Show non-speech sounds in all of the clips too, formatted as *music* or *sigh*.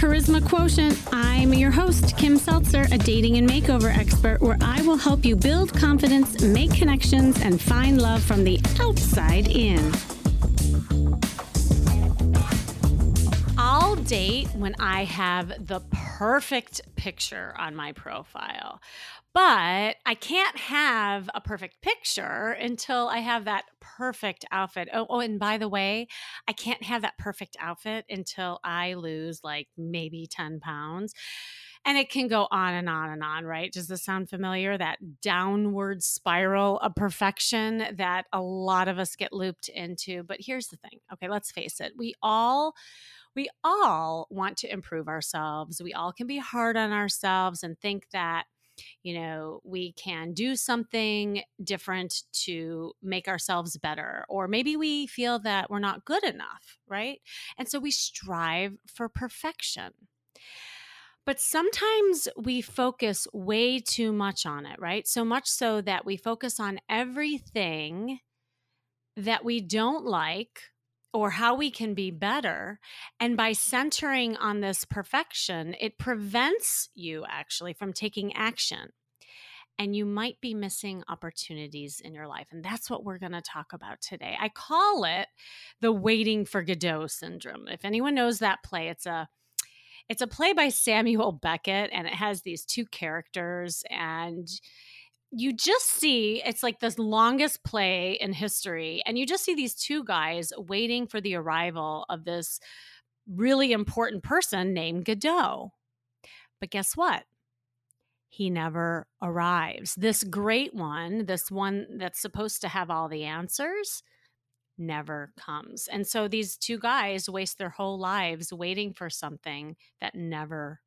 Charisma Quotient. I'm your host, Kim Seltzer, a dating and makeover expert, where I will help you build confidence, make connections, and find love from the outside in. I'll date when I have the perfect picture on my profile. But I can't have a perfect picture until I have that perfect outfit. Oh, oh, and by the way, I can't have that perfect outfit until I lose like maybe 10 pounds. And it can go on and on and on, right? Does this sound familiar? That downward spiral of perfection that a lot of us get looped into. But here's the thing. Okay, let's face it. We all we all want to improve ourselves. We all can be hard on ourselves and think that you know, we can do something different to make ourselves better. Or maybe we feel that we're not good enough, right? And so we strive for perfection. But sometimes we focus way too much on it, right? So much so that we focus on everything that we don't like or how we can be better. And by centering on this perfection, it prevents you actually from taking action. And you might be missing opportunities in your life. And that's what we're going to talk about today. I call it the waiting for Godot syndrome. If anyone knows that play, it's a it's a play by Samuel Beckett and it has these two characters and you just see it's like this longest play in history and you just see these two guys waiting for the arrival of this really important person named Godot. But guess what? He never arrives. This great one, this one that's supposed to have all the answers, never comes. And so these two guys waste their whole lives waiting for something that never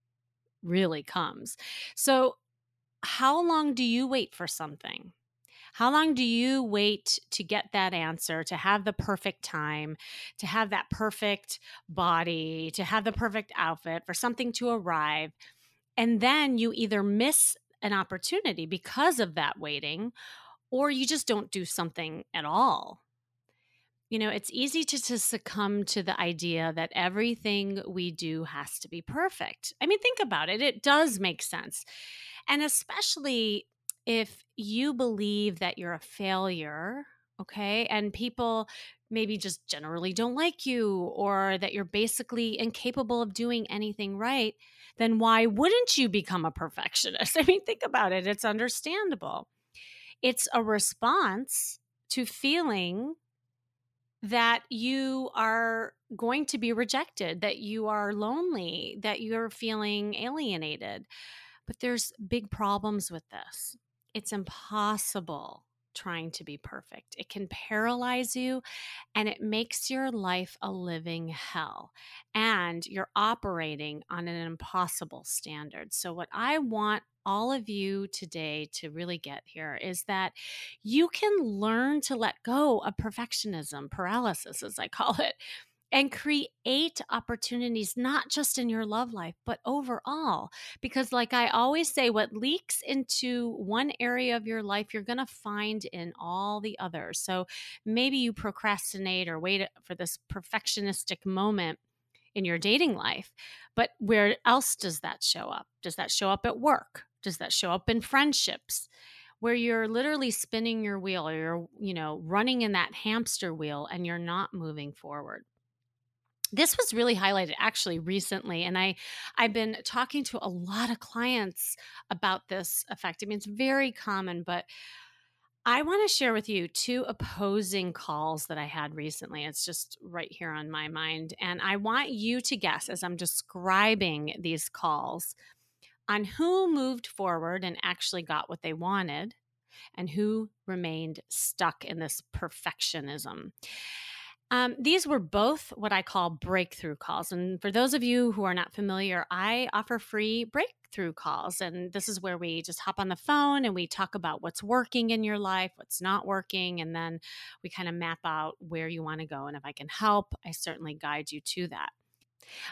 really comes. So how long do you wait for something? How long do you wait to get that answer, to have the perfect time, to have that perfect body, to have the perfect outfit, for something to arrive? And then you either miss an opportunity because of that waiting, or you just don't do something at all. You know, it's easy to, to succumb to the idea that everything we do has to be perfect. I mean, think about it, it does make sense. And especially if you believe that you're a failure, okay, and people maybe just generally don't like you or that you're basically incapable of doing anything right, then why wouldn't you become a perfectionist? *laughs* I mean, think about it, it's understandable. It's a response to feeling that you are going to be rejected, that you are lonely, that you're feeling alienated. But there's big problems with this. It's impossible trying to be perfect. It can paralyze you and it makes your life a living hell. And you're operating on an impossible standard. So, what I want all of you today to really get here is that you can learn to let go of perfectionism, paralysis, as I call it and create opportunities, not just in your love life, but overall. Because, like I always say, what leaks into one area of your life, you're going to find in all the others. So maybe you procrastinate or wait for this perfectionistic moment in your dating life. But where else does that show up? Does that show up at work? Does that show up in friendships? Where you're literally spinning your wheel or you're, you know, running in that hamster wheel and you're not moving forward this was really highlighted actually recently and i i've been talking to a lot of clients about this effect. I mean it's very common but i want to share with you two opposing calls that i had recently it's just right here on my mind and i want you to guess as i'm describing these calls on who moved forward and actually got what they wanted and who remained stuck in this perfectionism um, these were both what I call breakthrough calls. And for those of you who are not familiar, I offer free breakthrough calls. And this is where we just hop on the phone and we talk about what's working in your life, what's not working. And then we kind of map out where you want to go. And if I can help, I certainly guide you to that.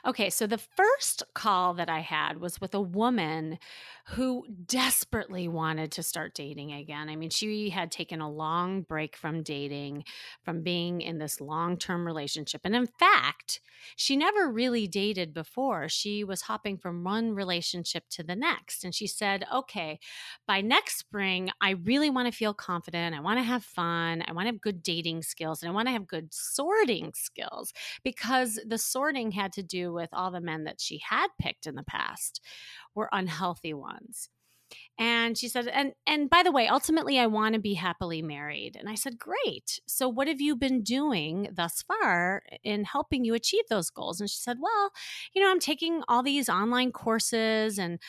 Okay, so the first call that I had was with a woman who desperately wanted to start dating again. I mean, she had taken a long break from dating, from being in this long term relationship. And in fact, she never really dated before. She was hopping from one relationship to the next. And she said, okay, by next spring, I really want to feel confident. I want to have fun. I want to have good dating skills and I want to have good sorting skills because the sorting had to do with all the men that she had picked in the past were unhealthy ones. And she said and and by the way ultimately i want to be happily married. And i said great. So what have you been doing thus far in helping you achieve those goals? And she said well you know i'm taking all these online courses and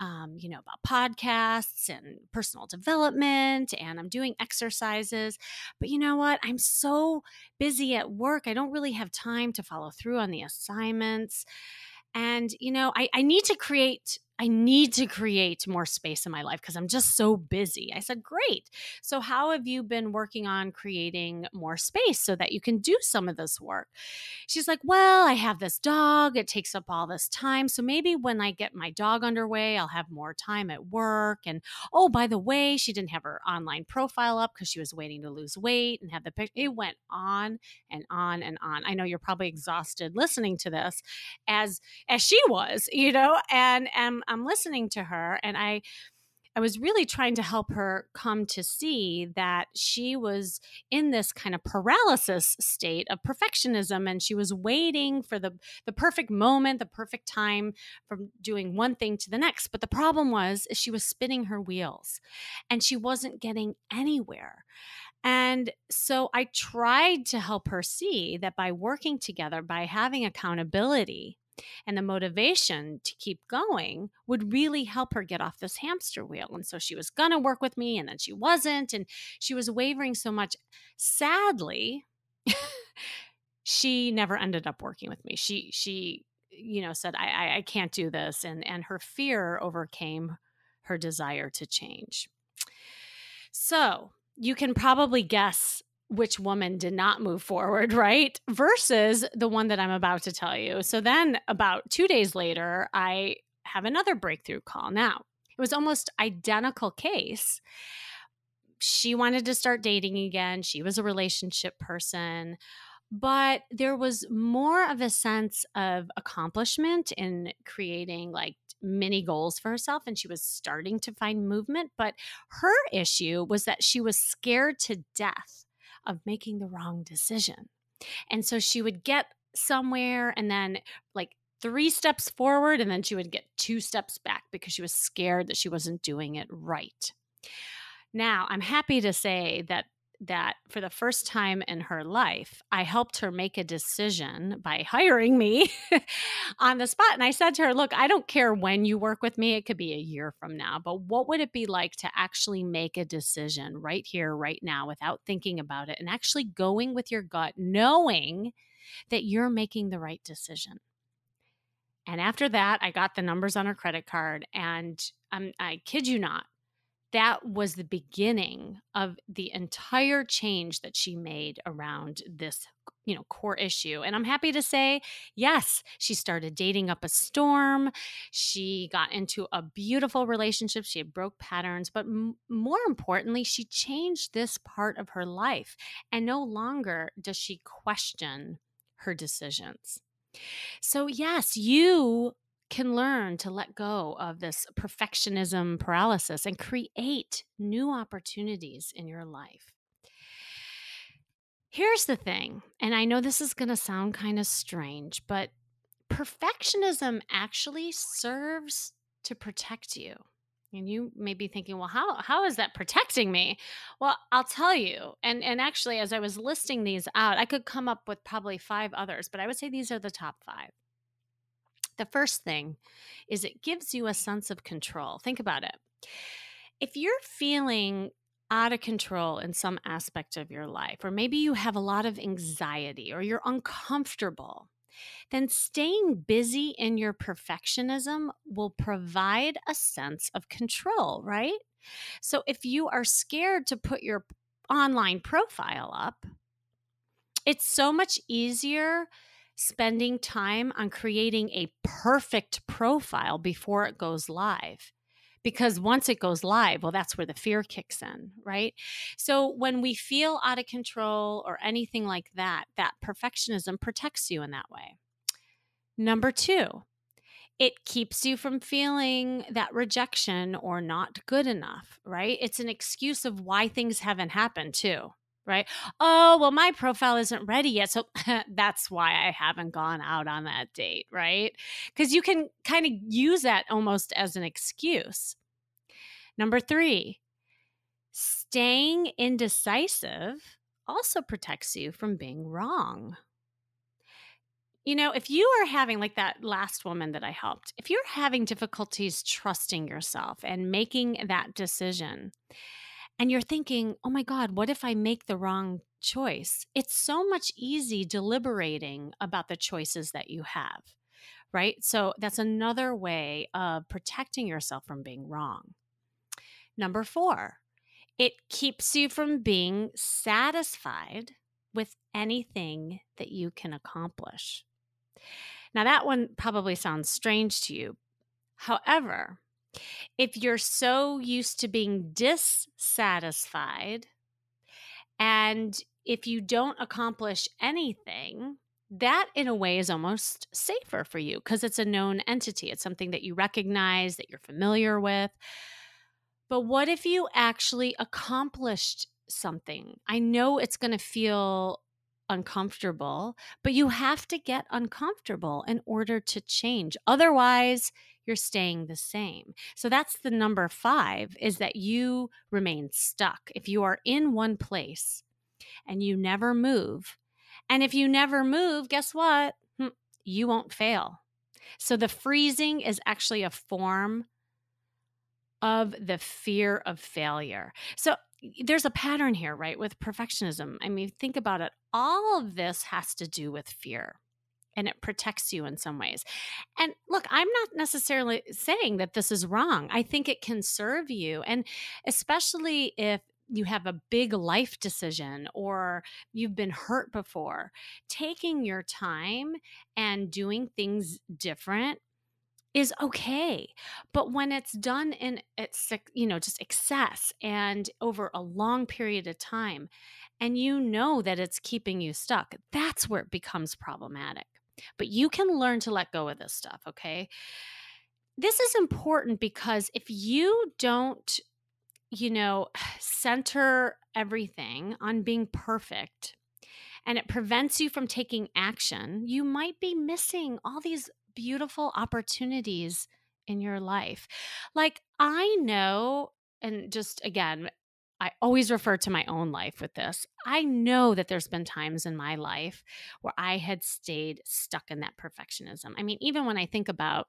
um, you know, about podcasts and personal development, and I'm doing exercises. But you know what? I'm so busy at work. I don't really have time to follow through on the assignments. And, you know, I, I need to create I need to create more space in my life because I'm just so busy. I said, Great. So, how have you been working on creating more space so that you can do some of this work? She's like, Well, I have this dog. It takes up all this time. So, maybe when I get my dog underway, I'll have more time at work. And oh, by the way, she didn't have her online profile up because she was waiting to lose weight and have the picture. It went on and on and on. I know you're probably exhausted listening to this as as she was, you know, and and I'm listening to her and I I was really trying to help her come to see that she was in this kind of paralysis state of perfectionism and she was waiting for the the perfect moment, the perfect time from doing one thing to the next. But the problem was she was spinning her wheels and she wasn't getting anywhere. And so I tried to help her see that by working together, by having accountability, and the motivation to keep going would really help her get off this hamster wheel. And so she was going to work with me and then she wasn't. And she was wavering so much. Sadly, she never ended up working with me. She, she, you know, said, I, I, I can't do this. And, and her fear overcame her desire to change. So you can probably guess which woman did not move forward, right? Versus the one that I'm about to tell you. So then, about two days later, I have another breakthrough call. Now, it was almost identical case. She wanted to start dating again. She was a relationship person, but there was more of a sense of accomplishment in creating like mini goals for herself and she was starting to find movement. But her issue was that she was scared to death of making the wrong decision. And so she would get somewhere and then like three steps forward and then she would get two steps back because she was scared that she wasn't doing it right. Now, I'm happy to say that that for the first time in her life, I helped her make a decision by hiring me *laughs* on the spot. And I said to her, Look, I don't care when you work with me, it could be a year from now, but what would it be like to actually make a decision right here, right now, without thinking about it and actually going with your gut, knowing that you're making the right decision? And after that, I got the numbers on her credit card, and um, I kid you not, that was the beginning of the entire change that she made around this you know core issue and i'm happy to say yes she started dating up a storm she got into a beautiful relationship she had broke patterns but m- more importantly she changed this part of her life and no longer does she question her decisions. So yes you can learn to let go of this perfectionism paralysis and create new opportunities in your life. Here's the thing, and I know this is going to sound kind of strange, but perfectionism actually serves to protect you. And you may be thinking, well, how, how is that protecting me? Well, I'll tell you. And, and actually, as I was listing these out, I could come up with probably five others, but I would say these are the top five. The first thing is it gives you a sense of control. Think about it. If you're feeling out of control in some aspect of your life, or maybe you have a lot of anxiety or you're uncomfortable, then staying busy in your perfectionism will provide a sense of control, right? So if you are scared to put your online profile up, it's so much easier spending time on creating a perfect profile before it goes live because once it goes live, well, that's where the fear kicks in, right? So when we feel out of control or anything like that, that perfectionism protects you in that way. Number two, it keeps you from feeling that rejection or not good enough, right? It's an excuse of why things haven't happened, too, right? Oh, well, my profile isn't ready yet. So *laughs* that's why I haven't gone out on that date, right? Because you can kind of use that almost as an excuse. Number three, staying indecisive also protects you from being wrong. You know, if you are having, like that last woman that I helped, if you're having difficulties trusting yourself and making that decision, and you're thinking, oh my God, what if I make the wrong choice? It's so much easy deliberating about the choices that you have, right? So that's another way of protecting yourself from being wrong. Number four, it keeps you from being satisfied with anything that you can accomplish. Now, that one probably sounds strange to you. However, if you're so used to being dissatisfied and if you don't accomplish anything, that in a way is almost safer for you because it's a known entity. It's something that you recognize, that you're familiar with. But what if you actually accomplished something? I know it's going to feel uncomfortable, but you have to get uncomfortable in order to change. Otherwise, you're staying the same. So that's the number 5 is that you remain stuck. If you are in one place and you never move, and if you never move, guess what? Hmm, you won't fail. So the freezing is actually a form of the fear of failure. So there's a pattern here, right, with perfectionism. I mean, think about it. All of this has to do with fear and it protects you in some ways. And look, I'm not necessarily saying that this is wrong. I think it can serve you. And especially if you have a big life decision or you've been hurt before, taking your time and doing things different is okay. But when it's done in it's you know just excess and over a long period of time and you know that it's keeping you stuck, that's where it becomes problematic. But you can learn to let go of this stuff, okay? This is important because if you don't you know, *sighs* center everything on being perfect and it prevents you from taking action, you might be missing all these beautiful opportunities in your life. Like, I know, and just again, I always refer to my own life with this. I know that there's been times in my life where I had stayed stuck in that perfectionism. I mean, even when I think about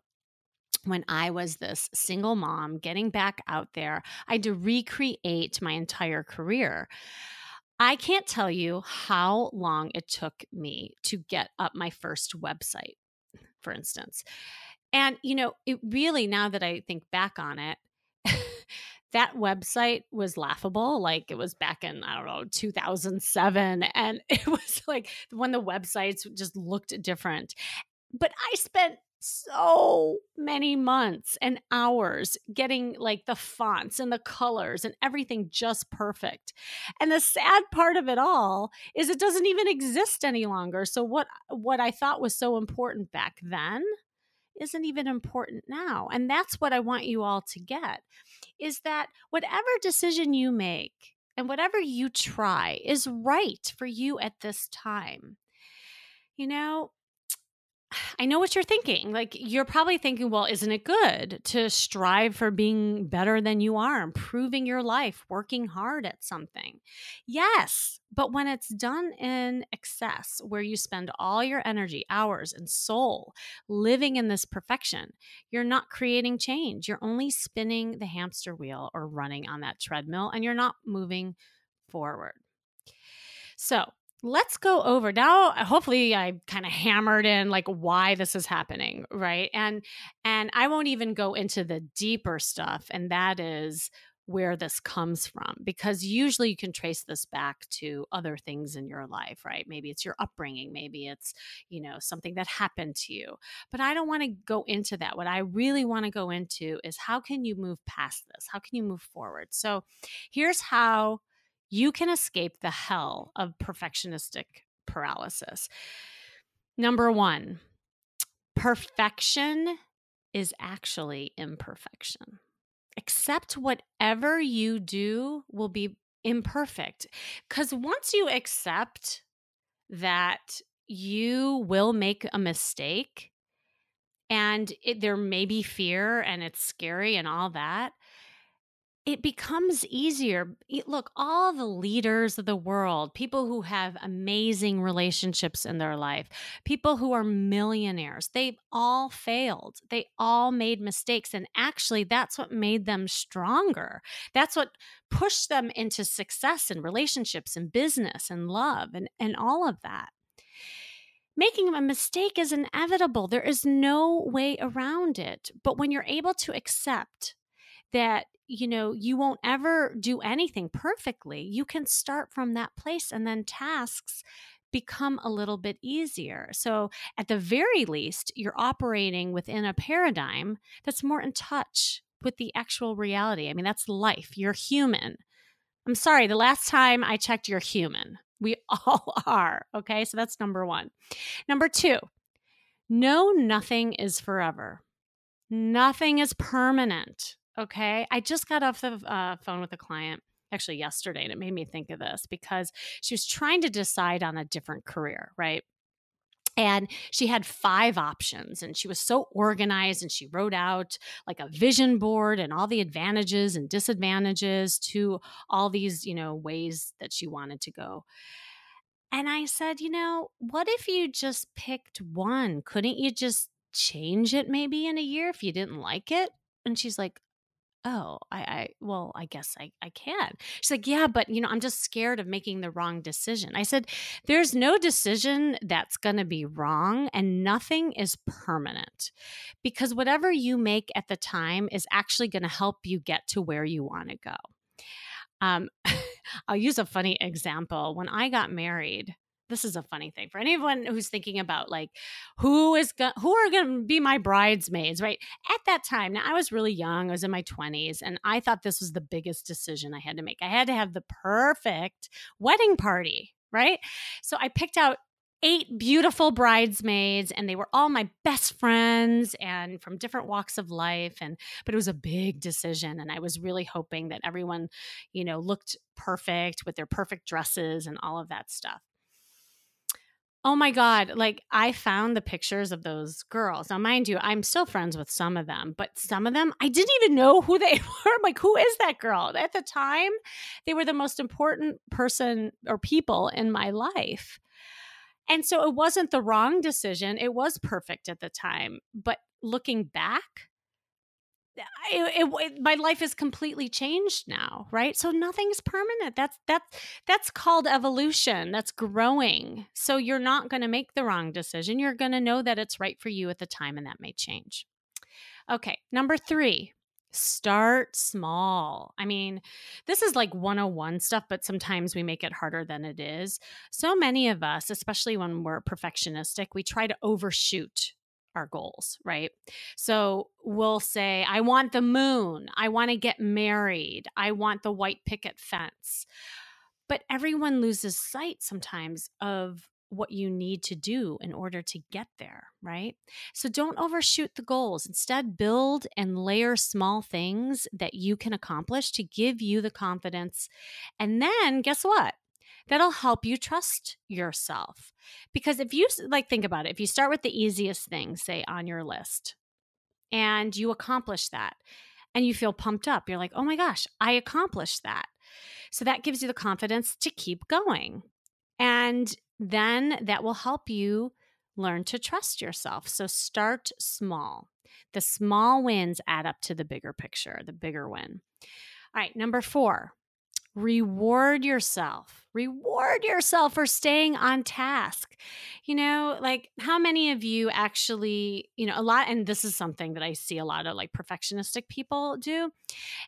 when I was this single mom getting back out there, I had to recreate my entire career. I can't tell you how long it took me to get up my first website for instance. And, you know, it really, now that I think back on it, *laughs* that website was laughable. Like it was back in, I don't know, 2007. And *laughs* it was like when the websites just looked different. But I spent so many months and hours getting like the fonts and the colors and everything just perfect. And the sad part of it all is it doesn't even exist any longer. So what what I thought was so important back then isn't even important now. And that's what I want you all to get is that whatever decision you make and whatever you try is right for you at this time. You know, I know what you're thinking. Like, you're probably thinking, well, isn't it good to strive for being better than you are, improving your life, working hard at something? Yes. But when it's done in excess, where you spend all your energy, hours, and soul living in this perfection, you're not creating change. You're only spinning the hamster wheel or running on that treadmill, and you're not moving forward. So, let's go over now uh, hopefully i kind of hammered in like why this is happening right and and i won't even go into the deeper stuff and that is where this comes from because usually you can trace this back to other things in your life, right? Maybe it's your upbringing, maybe it's, you know, something that happened to you. But I don't want to go into that. What I really want to go into is how can you move past this? How can you move forward? So here's how you can escape the hell of perfectionistic paralysis. Number one, perfection is actually imperfection. Accept whatever you do will be imperfect. Because once you accept that you will make a mistake and it, there may be fear and it's scary and all that, it becomes easier. Look, all the leaders of the world, people who have amazing relationships in their life, people who are millionaires, they've all failed. They all made mistakes. And actually, that's what made them stronger. That's what pushed them into success in relationships and business and love and, and all of that. Making a mistake is inevitable. There is no way around it. But when you're able to accept that you know you won't ever do anything perfectly. You can start from that place and then tasks become a little bit easier. So at the very least you're operating within a paradigm that's more in touch with the actual reality. I mean that's life. You're human. I'm sorry the last time i checked you're human. We *laughs* all are okay? So that's number 1 number 2 no nothing is forever. Nothing is permanent Okay. I just got off the uh, phone with a client actually yesterday, and it made me think of this because she was trying to decide on a different career, right? And she had five options, and she was so organized, and she wrote out like a vision board and all the advantages and disadvantages to all these, you know, ways that she wanted to go. And I said, you know, what if you just picked one? Couldn't you just change it maybe in a year if you didn't like it? And she's like, oh i i well i guess i i can. She's like yeah but you know i'm just scared of making the wrong decision. I said there's no decision that's going to be wrong and nothing is permanent because whatever you make at the time is actually going to help you get to where you want to go. Um *laughs* i'll use a funny example. When i got married this is a funny thing for anyone who's thinking about like who is go- who are going to be my bridesmaids right? At that time now i was really young i was in my 20s and i thought this was the biggest decision i had to make. I had to have the perfect wedding party right? So i picked out eight beautiful bridesmaids and they were all my best friends and from different walks of life and but it was a big decision and i was really hoping that everyone you know looked perfect with their perfect dresses and all of that stuff Oh my God. Like, I found the pictures of those girls. Now, mind you, I'm still friends with some of them, but some of them, I didn't even know who they *laughs* were. I'm like, who is that girl? At the time, they were the most important person or people in my life. And so it wasn't the wrong decision. It was perfect at the time. But looking back, it, it, my life is completely changed now right? So nothing's permanent. That's that's that's called evolution. That's growing. So you're not going to make the wrong decision. You're going to know that it's right for you at the time and that may change. Okay number 3 start small. I mean this is like 101 stuff but sometimes we make it harder than it is. So many of us especially when we're perfectionistic we try to overshoot our goals, right? So we'll say, I want the moon. I want to get married. I want the white picket fence. But everyone loses sight sometimes of what you need to do in order to get there, right? So don't overshoot the goals. Instead, build and layer small things that you can accomplish to give you the confidence. And then guess what? That'll help you trust yourself. Because if you like think about it, if you start with the easiest thing, say on your list, and you accomplish that, and you feel pumped up, you're like, oh my gosh, I accomplished that. So that gives you the confidence to keep going. And then that will help you learn to trust yourself. So start small. The small wins add up to the bigger picture, the bigger win. All right, number four, reward yourself. Reward yourself for staying on task. You know, like how many of you actually, you know, a lot, and this is something that I see a lot of like perfectionistic people do,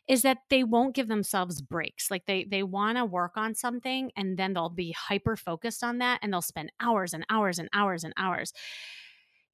is that they won't give themselves breaks. Like they they want to work on something and then they'll be hyper focused on that and they'll spend hours and hours and hours and hours.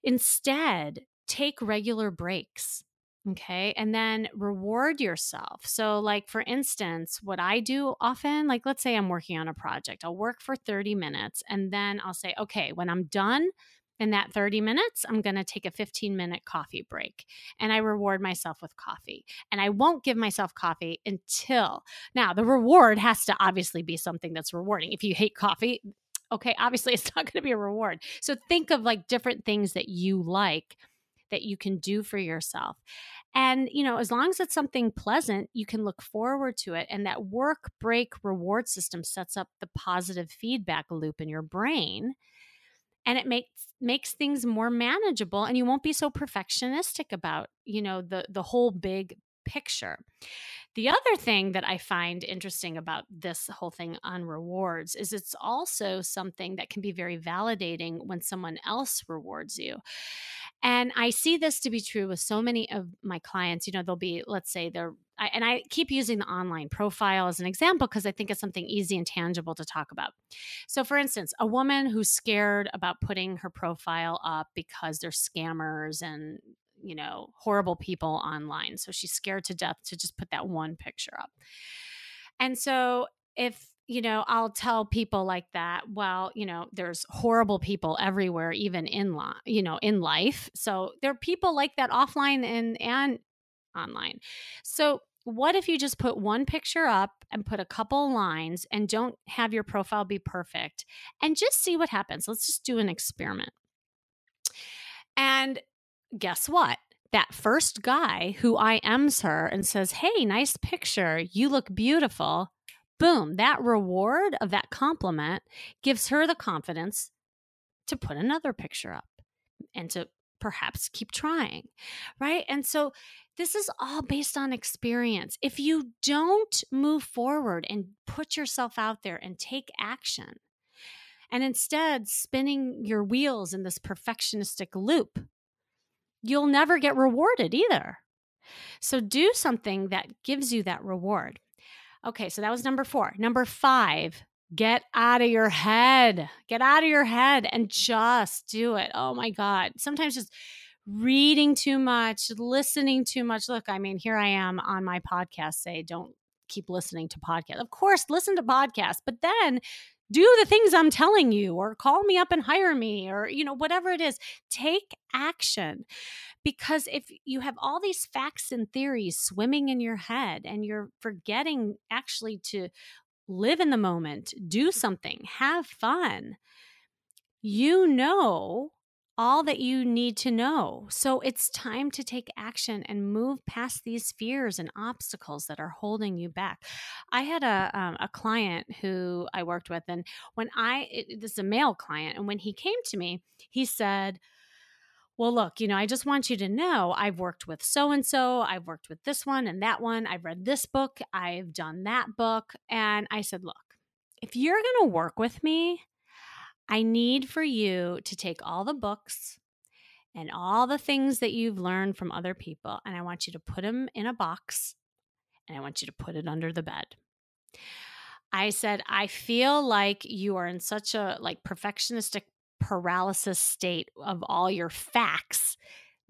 Instead, take regular breaks Okay. And then reward yourself. So, like, for instance, what I do often, like, let's say I'm working on a project, I'll work for 30 minutes and then I'll say, okay, when I'm done in that 30 minutes, I'm going to take a 15 minute coffee break and I reward myself with coffee. And I won't give myself coffee until now, the reward has to obviously be something that's rewarding. If you hate coffee, okay, obviously *laughs* it's not going to be a reward. So, think of like different things that you like that you can do for yourself. And, you know, as long as it's something pleasant, you can look forward to it. And that work break reward system sets up the positive feedback loop in your brain. And it makes makes things more manageable and you won't be so perfectionistic about, you know, the the whole big picture. The other thing that I find interesting about this whole thing on rewards is it's also something that can be very validating when someone else rewards you. And I see this to be true with so many of my clients. You know, they'll be, let's say, they're, I, and I keep using the online profile as an example because I think it's something easy and tangible to talk about. So, for instance, a woman who's scared about putting her profile up because they're scammers and, you know, horrible people online. So she's scared to death to just put that one picture up. And so, if you know, I'll tell people like that, well, you know, there's horrible people everywhere, even in life, you know, in life. So there are people like that offline and and online. So what if you just put one picture up and put a couple lines and don't have your profile be perfect and just see what happens? Let's just do an experiment. And guess what? That first guy who IMs her and says, Hey, nice picture. You look beautiful boom, that reward of that compliment gives her the confidence to put another picture up and to perhaps keep trying, right? And so this is all based on experience. If you don't move forward and put yourself out there and take action, and instead spinning your wheels in this perfectionistic loop, you'll never get rewarded either. So do something that gives you that reward. Okay, so that was number four. Number five, get out of your head. Get out of your head and just do it. Oh my God. Sometimes just reading too much, listening too much. Look, I mean, here I am on my podcast say, don't keep listening to podcasts. Of course, listen to podcasts, but then do the things I'm telling you or call me up and hire me or you know whatever it is take action. Because if you have all these facts and theories swimming in your head and you're forgetting actually to live in the moment do something have fun you know all that you need to know. So it's time to take action and move past these fears and obstacles that are holding you back. I had a um, a client who I worked with, and when I it, this is a male client, and when he came to me, he said. Well, look, you know, I just want you to know I've worked with so and so, I've worked with this one and that one, I've read this book, I've done that book. And I said, look, if you're going to work with me, I need for you to take all the books and all the things that you've learned from other people, and I want you to put them in a box and I want you to put it under the bed. I said, I feel like you are in such a like perfectionistic paralysis state of all your facts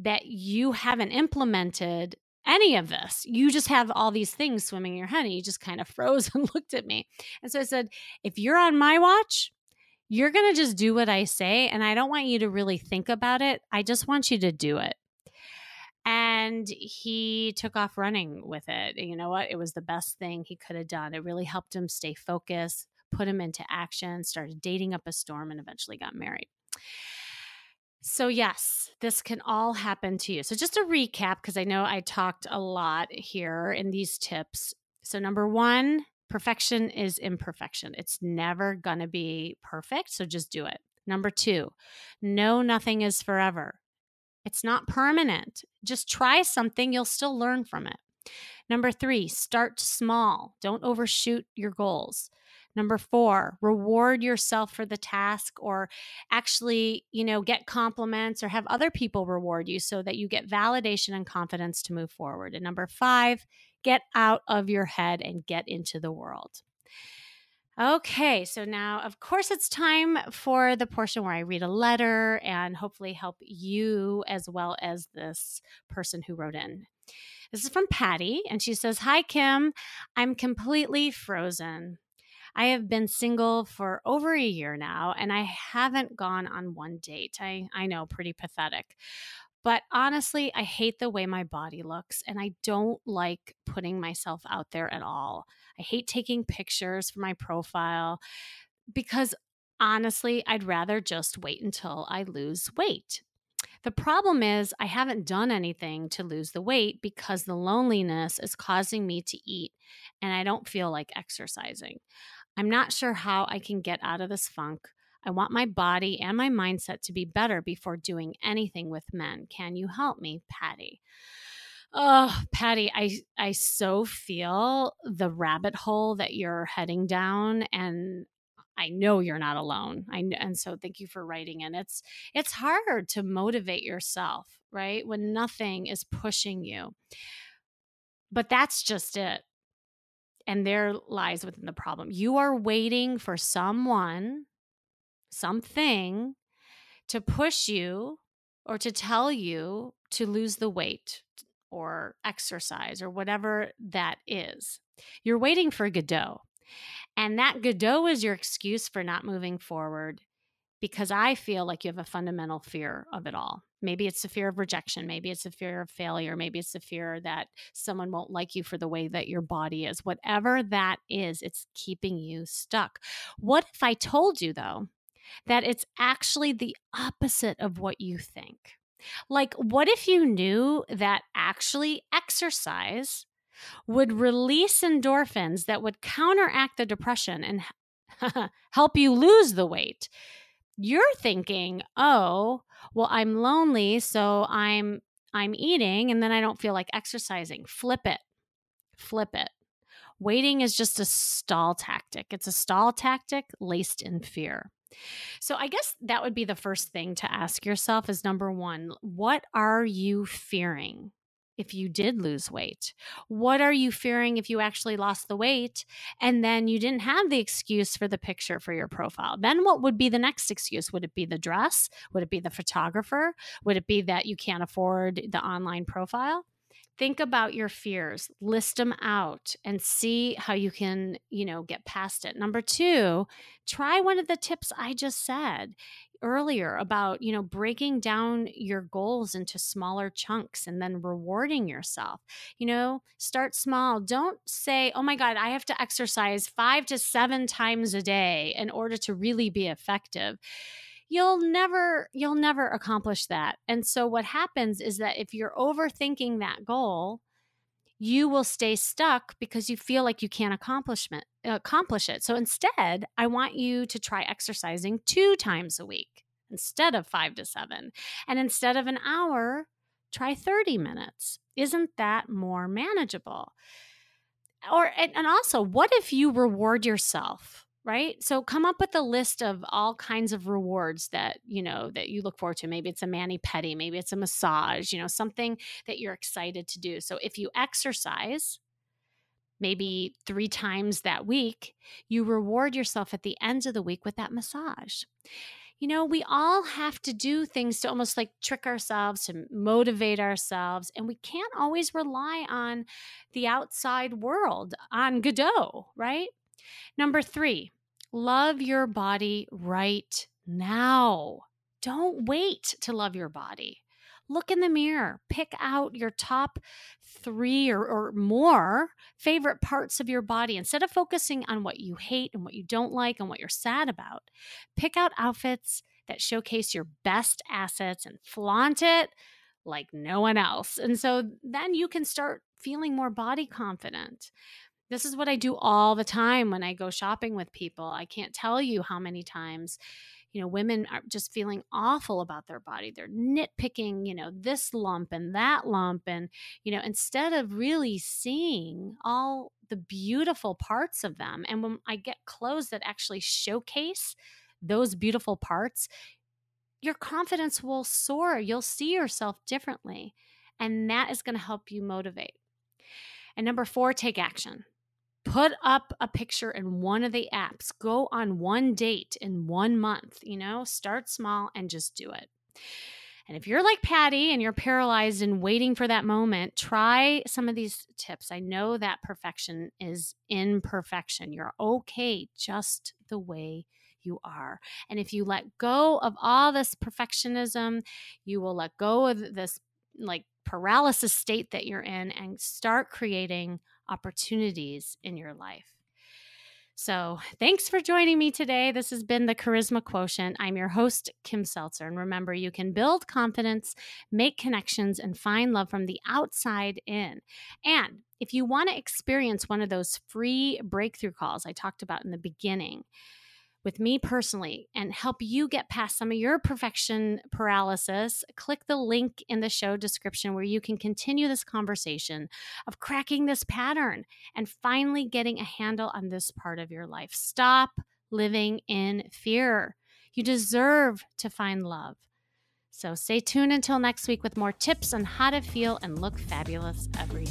that you haven't implemented any of this. You just have all these things swimming in your head and you just kind of froze *laughs* and looked at me. And so I said, if you're on my watch, you're going to just do what I say. And I don't want you to really think about it. I just want you to do it. And he took off running with it. You know what? It was the best thing he could have done. It really helped him stay focused, put him into action, started dating up a storm, and eventually got married. So, yes, this can all happen to you. So, just a recap, because I know I talked a lot here in these tips. So, number one, perfection is imperfection. It's never going to be perfect. So just do it. Number two, know nothing is forever. It's not permanent. Just try something, you'll still learn from it. Number three, start small. Don't overshoot your goals. Number four, reward yourself for the task or actually, you know, get compliments or have other people reward you so that you get validation and confidence to move forward. And number five, get out of your head and get into the world. Okay, so now, of course, it's time for the portion where I read a letter and hopefully help you as well as this person who wrote in. This is from Patty, and she says, Hi, Kim. I'm completely frozen. I have been single for over a year now, and I haven't gone on one date. I, I know, pretty pathetic. But honestly, I hate the way my body looks, and I don't like putting myself out there at all. I hate taking pictures for my profile because honestly, I'd rather just wait until I lose weight. The problem is, I haven't done anything to lose the weight because the loneliness is causing me to eat and I don't feel like exercising. I'm not sure how I can get out of this funk. I want my body and my mindset to be better before doing anything with men. Can you help me, Patty? Oh, Patty, I I so feel the rabbit hole that you're heading down and I know you're not alone. I and so thank you for writing in. It's it's hard to motivate yourself, right? When nothing is pushing you. But that's just it and there lies within the problem. You are waiting for someone, something to push you or to tell you to lose the weight or exercise or whatever that is. You're waiting for Godot. And that Godot is your excuse for not moving forward because I feel like you have a fundamental fear of it all. Maybe it's a fear of rejection. Maybe it's a fear of failure. Maybe it's a fear that someone won't like you for the way that your body is. Whatever that is, it's keeping you stuck. What if I told you, though, that it's actually the opposite of what you think? Like, what if you knew that actually exercise would release endorphins that would counteract the depression and *laughs* help you lose the weight? you're thinking, "Oh, well I'm lonely, so I'm I'm eating and then I don't feel like exercising." Flip it. Flip it. Waiting is just a stall tactic. It's a stall tactic laced in fear. So I guess that would be the first thing to ask yourself is number 1, what are you fearing? if you did lose weight? What are you fearing if you actually lost the weight and then you didn't have the excuse for the picture for your profile? Then what would be the next excuse? Would it be the dress? Would it be the photographer? Would it be that you can't afford the online profile? Think about your fears list them out and see how you can you know get past it. Number two try one of the tips i just said earlier about you know breaking down your goals into smaller chunks and then rewarding yourself. You know start small. Don't say oh my god i have to exercise 5 to 7 times a day in order to really be effective you'll never you'll never accomplish that and so what happens is that if you're overthinking that goal you will stay stuck because you feel like you can't accomplish it, accomplish it. So instead, I want you to try exercising two times a week instead of five to seven. And instead of an hour, try 30 minutes. Isn't that more manageable? Or, and also, what if you reward yourself? Right so come up with a list of all kinds of rewards that you know that you look forward to maybe it's a mani pedi maybe it's a massage you know something that you're excited to do so if you exercise maybe three times that week you reward yourself at the end of the week with that massage you know, we all have to do things to almost like trick ourselves, to motivate ourselves. And we can't always rely on the outside world, on Godot, right? Number three, love your body right now. Don't wait to love your body. Look in the mirror, pick out your top three or, or, more favorite parts of your body. Instead of focusing on what you hate and what you don't like and what you're sad about, pick out outfits that showcase your best assets and flaunt it like no one else. And so then you can start feeling more body confident. This is what I do all the time when I go shopping with people. I can't tell you how many times, you know, women are just feeling awful about their body. They're nitpicking, you know, this lump and that lump. And, you know, instead of really seeing all the beautiful parts of them. And when I get clothes that actually showcase those beautiful parts, your confidence will soar. You'll see yourself differently. And that is going to help you motivate. And number four, take action. Put up a picture in one of the apps. Go on one date in one month. You know, start small and just do it. And if you're like Patty and you're paralyzed and waiting for that moment, try some of these tips. I know that perfection is imperfection. You're okay just the way you are. And if you let go of all this perfectionism, you will let go of this like paralysis state that you're in and start creating opportunities in your life. So, thanks for joining me today. This has been the Charisma Quotient. I'm your host, Kim Seltzer. And remember, you can build confidence, make connections, and find love from the outside in. And if you want to experience one of those free breakthrough calls I talked about in the beginning, with me personally and help you get past some of your perfection paralysis, click the link in the show description where you can continue this conversation of cracking this pattern and finally getting a handle on this part of your life. Stop living in fear. You deserve to find love. So stay tuned until next week with more tips on how to feel and look fabulous every